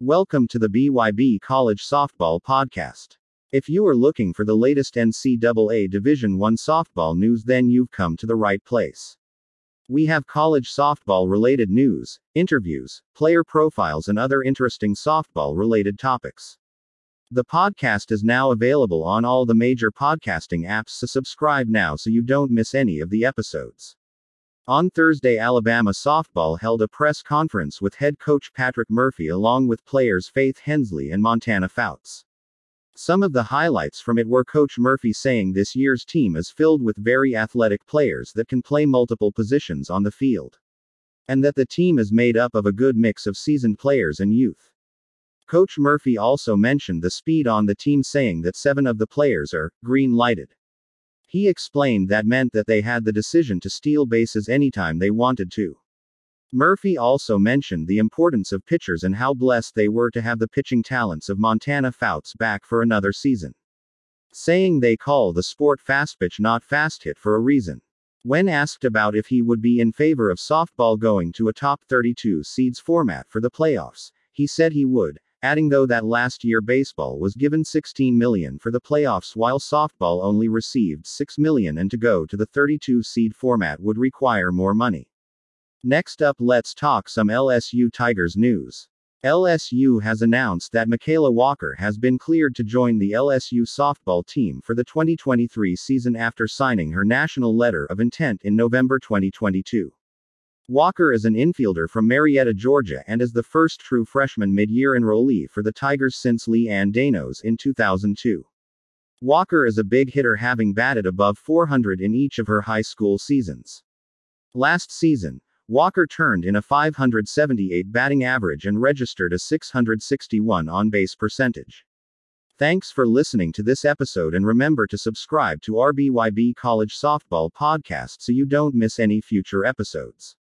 Welcome to the BYB College Softball Podcast. If you are looking for the latest NCAA Division I softball news, then you've come to the right place. We have college softball related news, interviews, player profiles, and other interesting softball related topics. The podcast is now available on all the major podcasting apps, so subscribe now so you don't miss any of the episodes. On Thursday, Alabama softball held a press conference with head coach Patrick Murphy along with players Faith Hensley and Montana Fouts. Some of the highlights from it were Coach Murphy saying this year's team is filled with very athletic players that can play multiple positions on the field. And that the team is made up of a good mix of seasoned players and youth. Coach Murphy also mentioned the speed on the team, saying that seven of the players are green lighted. He explained that meant that they had the decision to steal bases anytime they wanted to. Murphy also mentioned the importance of pitchers and how blessed they were to have the pitching talents of Montana Fouts back for another season. Saying they call the sport fast pitch not fast hit for a reason. When asked about if he would be in favor of softball going to a top 32 seeds format for the playoffs, he said he would, adding though that last year baseball was given 16 million for the playoffs while softball only received 6 million and to go to the 32 seed format would require more money. Next up let's talk some LSU Tigers news. LSU has announced that Michaela Walker has been cleared to join the LSU softball team for the 2023 season after signing her national letter of intent in November 2022. Walker is an infielder from Marietta, Georgia, and is the first true freshman mid year enrollee for the Tigers since Lee Ann Danos in 2002. Walker is a big hitter, having batted above 400 in each of her high school seasons. Last season, Walker turned in a 578 batting average and registered a 661 on base percentage. Thanks for listening to this episode and remember to subscribe to RBYB College Softball Podcast so you don't miss any future episodes.